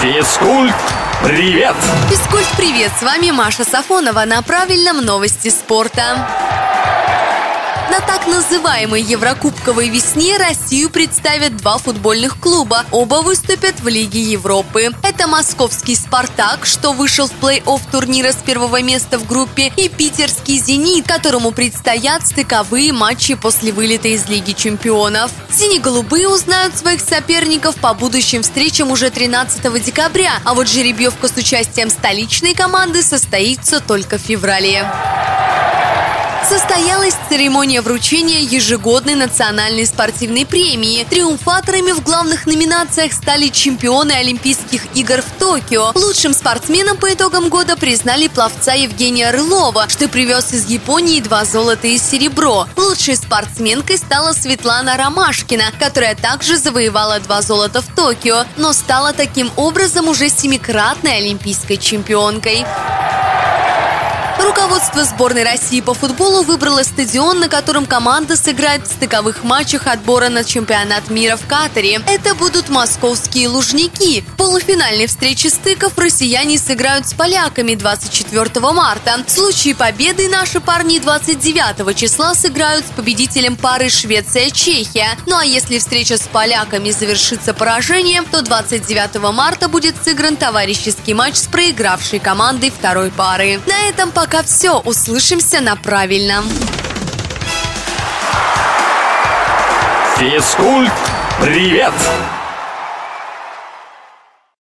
Физкульт, привет! Физкульт, привет! С вами Маша Сафонова на правильном новости спорта. На так называемой Еврокубковой весне Россию представят два футбольных клуба. Оба выступят в Лиге Европы. Это московский «Спартак», что вышел в плей-офф турнира с первого места в группе, и питерский «Зенит», которому предстоят стыковые матчи после вылета из Лиги чемпионов. Сине-голубые узнают своих соперников по будущим встречам уже 13 декабря, а вот жеребьевка с участием столичной команды состоится только в феврале состоялась церемония вручения ежегодной национальной спортивной премии. Триумфаторами в главных номинациях стали чемпионы Олимпийских игр в Токио. Лучшим спортсменом по итогам года признали пловца Евгения Рылова, что привез из Японии два золота и серебро. Лучшей спортсменкой стала Светлана Ромашкина, которая также завоевала два золота в Токио, но стала таким образом уже семикратной олимпийской чемпионкой. Руководство сборной России по футболу выбрало стадион, на котором команда сыграет в стыковых матчах отбора на чемпионат мира в Катаре. Это будут московские Лужники. В полуфинальной встрече стыков россияне сыграют с поляками 24 марта. В случае победы наши парни 29 числа сыграют с победителем пары Швеция-Чехия. Ну а если встреча с поляками завершится поражением, то 29 марта будет сыгран товарищеский матч с проигравшей командой второй пары. На этом пока все. Услышимся на правильном. Физкульт, привет!